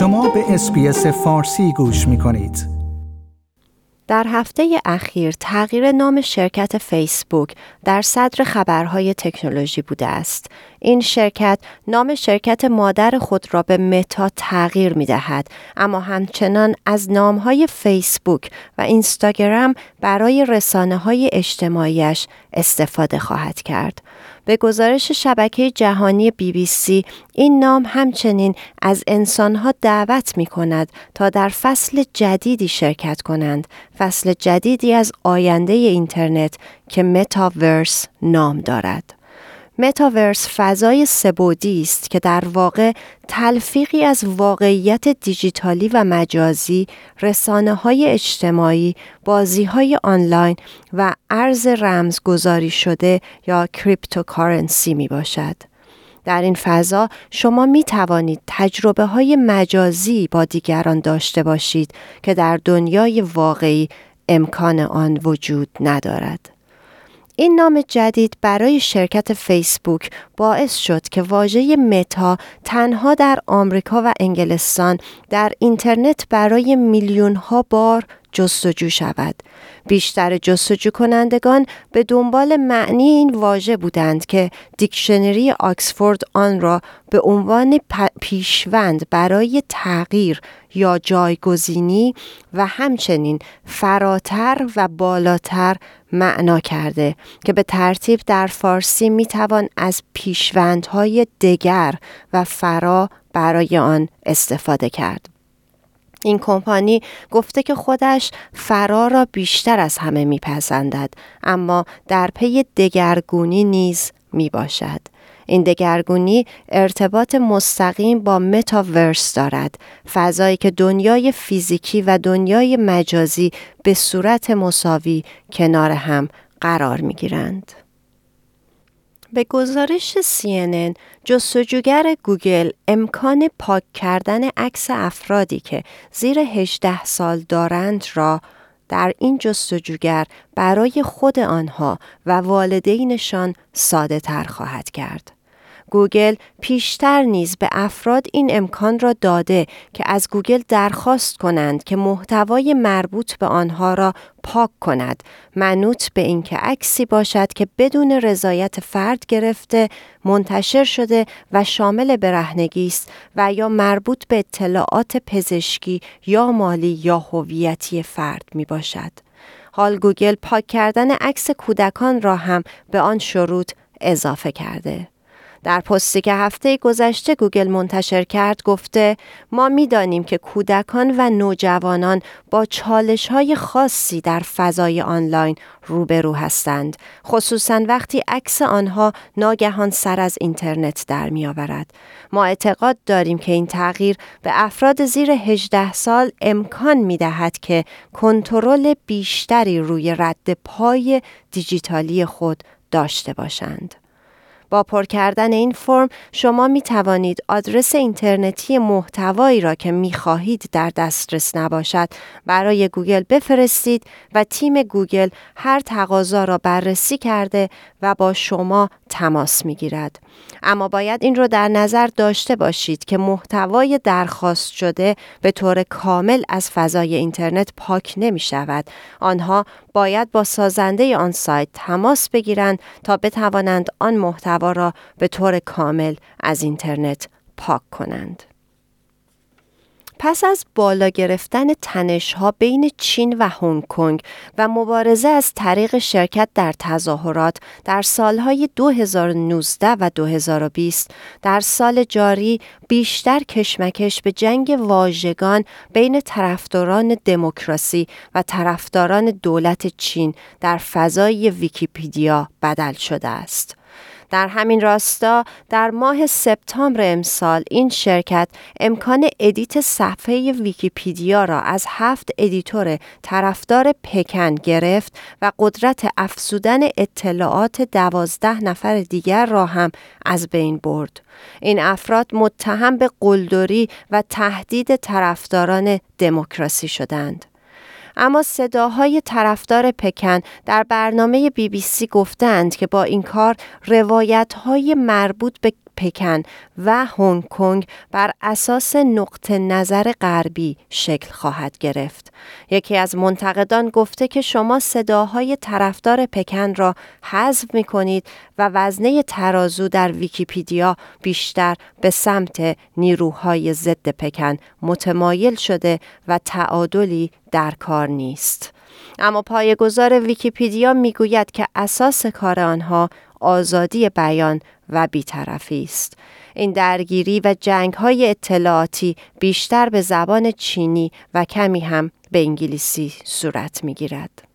شما به اسپیس فارسی گوش می کنید. در هفته اخیر تغییر نام شرکت فیسبوک در صدر خبرهای تکنولوژی بوده است. این شرکت نام شرکت مادر خود را به متا تغییر می دهد اما همچنان از نامهای فیسبوک و اینستاگرام برای رسانه های اجتماعیش استفاده خواهد کرد. به گزارش شبکه جهانی بی بی سی این نام همچنین از انسانها دعوت می کند تا در فصل جدیدی شرکت کنند. فصل جدیدی از آینده اینترنت که متاورس نام دارد. متاورس فضای سبودی است که در واقع تلفیقی از واقعیت دیجیتالی و مجازی، رسانه های اجتماعی، بازی های آنلاین و ارز رمزگذاری شده یا cryptocurrency می باشد. در این فضا شما می توانید تجربه های مجازی با دیگران داشته باشید که در دنیای واقعی امکان آن وجود ندارد. این نام جدید برای شرکت فیسبوک باعث شد که واژه متا تنها در آمریکا و انگلستان در اینترنت برای میلیون ها بار جستجو شود. بیشتر جستجو کنندگان به دنبال معنی این واژه بودند که دیکشنری آکسفورد آن را به عنوان پیشوند برای تغییر یا جایگزینی و همچنین فراتر و بالاتر معنا کرده که به ترتیب در فارسی می توان از پیشوندهای دگر و فرا برای آن استفاده کرد. این کمپانی گفته که خودش فرا را بیشتر از همه میپسندد اما در پی دگرگونی نیز می باشد. این دگرگونی ارتباط مستقیم با متاورس دارد فضایی که دنیای فیزیکی و دنیای مجازی به صورت مساوی کنار هم قرار می گیرند. به گزارش CNN جستجوگر گوگل امکان پاک کردن عکس افرادی که زیر 18 سال دارند را در این جستجوگر برای خود آنها و والدینشان ساده تر خواهد کرد. گوگل پیشتر نیز به افراد این امکان را داده که از گوگل درخواست کنند که محتوای مربوط به آنها را پاک کند منوط به اینکه عکسی باشد که بدون رضایت فرد گرفته منتشر شده و شامل برهنگی است و یا مربوط به اطلاعات پزشکی یا مالی یا هویتی فرد می باشد. حال گوگل پاک کردن عکس کودکان را هم به آن شروط اضافه کرده. در پستی که هفته گذشته گوگل منتشر کرد گفته ما می‌دانیم که کودکان و نوجوانان با چالش های خاصی در فضای آنلاین روبرو هستند خصوصا وقتی عکس آنها ناگهان سر از اینترنت در می آورد. ما اعتقاد داریم که این تغییر به افراد زیر 18 سال امکان می دهد که کنترل بیشتری روی رد پای دیجیتالی خود داشته باشند. با پر کردن این فرم شما می توانید آدرس اینترنتی محتوایی را که می خواهید در دسترس نباشد برای گوگل بفرستید و تیم گوگل هر تقاضا را بررسی کرده و با شما تماس می گیرد. اما باید این را در نظر داشته باشید که محتوای درخواست شده به طور کامل از فضای اینترنت پاک نمی شود. آنها باید با سازنده آن سایت تماس بگیرند تا بتوانند آن محتوا را به طور کامل از اینترنت پاک کنند. پس از بالا گرفتن تنشها بین چین و هنگ کنگ و مبارزه از طریق شرکت در تظاهرات در سالهای 2019 و 2020 در سال جاری بیشتر کشمکش به جنگ واژگان بین طرفداران دموکراسی و طرفداران دولت چین در فضای ویکیپیدیا بدل شده است. در همین راستا در ماه سپتامبر امسال این شرکت امکان edit صفحه ویکیپیدیا را از هفت editor طرفدار پکن گرفت و قدرت افزودن اطلاعات دوازده نفر دیگر را هم از بین برد. این افراد متهم به قلدری و تهدید طرفداران دموکراسی شدند. اما صداهای طرفدار پکن در برنامه بی بی سی گفتند که با این کار روایت های مربوط به پکن و هنگ کنگ بر اساس نقطه نظر غربی شکل خواهد گرفت. یکی از منتقدان گفته که شما صداهای طرفدار پکن را حذف می کنید و وزنه ترازو در ویکیپیدیا بیشتر به سمت نیروهای ضد پکن متمایل شده و تعادلی در کار نیست. اما پایگزار ویکیپیدیا می‌گوید که اساس کار آنها آزادی بیان و بیطرفی است. این درگیری و جنگ های اطلاعاتی بیشتر به زبان چینی و کمی هم به انگلیسی صورت می گیرد.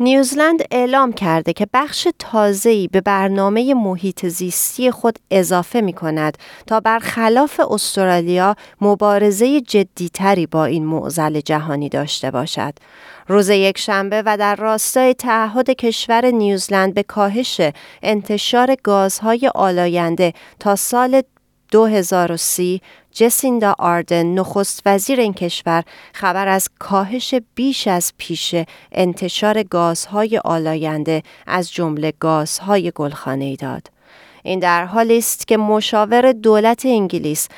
نیوزلند اعلام کرده که بخش تازه‌ای به برنامه محیط زیستی خود اضافه می کند تا برخلاف استرالیا مبارزه جدیتری با این معضل جهانی داشته باشد. روز یک شنبه و در راستای تعهد کشور نیوزلند به کاهش انتشار گازهای آلاینده تا سال 2030 جسیندا آردن نخست وزیر این کشور خبر از کاهش بیش از پیش انتشار گازهای آلاینده از جمله گازهای گلخانه‌ای داد. این در حالی است که مشاور دولت انگلیس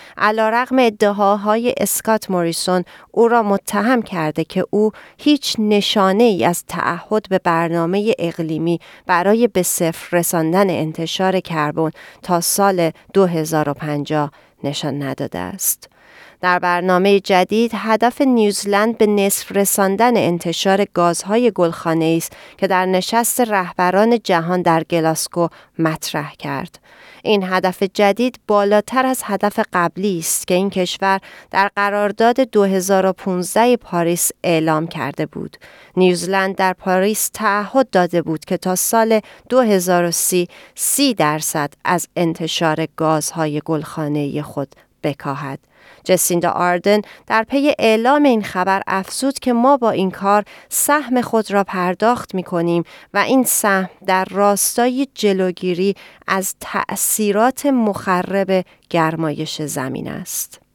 رغم ادعاهای اسکات موریسون او را متهم کرده که او هیچ نشانه ای از تعهد به برنامه اقلیمی برای به صفر رساندن انتشار کربن تا سال 2050 نشان نداده است. در برنامه جدید هدف نیوزلند به نصف رساندن انتشار گازهای گلخانه است که در نشست رهبران جهان در گلاسکو مطرح کرد. این هدف جدید بالاتر از هدف قبلی است که این کشور در قرارداد 2015 پاریس اعلام کرده بود. نیوزلند در پاریس تعهد داده بود که تا سال 2030 سی درصد از انتشار گازهای گلخانه خود بکاهد. جسیندا آردن در پی اعلام این خبر افزود که ما با این کار سهم خود را پرداخت می کنیم و این سهم در راستای جلوگیری از تأثیرات مخرب گرمایش زمین است.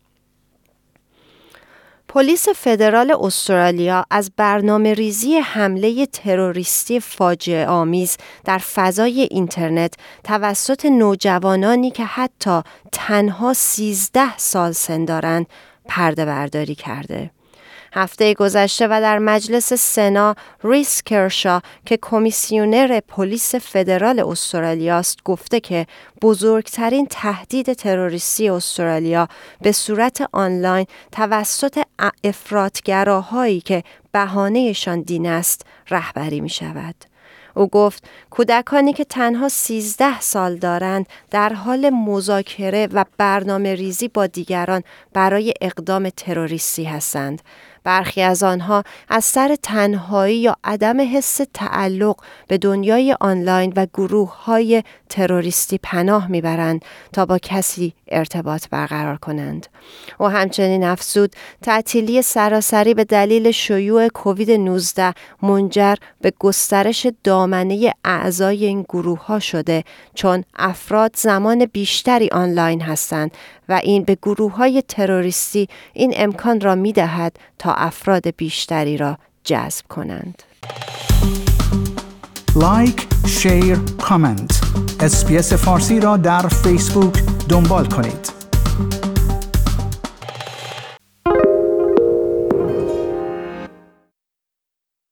پلیس فدرال استرالیا از برنامه ریزی حمله تروریستی فاجعه آمیز در فضای اینترنت توسط نوجوانانی که حتی تنها 13 سال سن دارند پرده برداری کرده. هفته گذشته و در مجلس سنا ریس کرشا که کمیسیونر پلیس فدرال استرالیا است گفته که بزرگترین تهدید تروریستی استرالیا به صورت آنلاین توسط افراطگراهایی که بهانهشان دین است رهبری می شود. او گفت کودکانی که تنها 13 سال دارند در حال مذاکره و برنامه ریزی با دیگران برای اقدام تروریستی هستند برخی از آنها از سر تنهایی یا عدم حس تعلق به دنیای آنلاین و گروه های تروریستی پناه می‌برند تا با کسی ارتباط برقرار کنند. و همچنین افزود تعطیلی سراسری به دلیل شیوع کووید 19 منجر به گسترش دامنه اعضای این گروه ها شده چون افراد زمان بیشتری آنلاین هستند و این به گروه های تروریستی این امکان را می دهد افراد بیشتری را جذب کنند. like، share، comment. اسپیس فارسی را در فیسبوک دنبال کنید.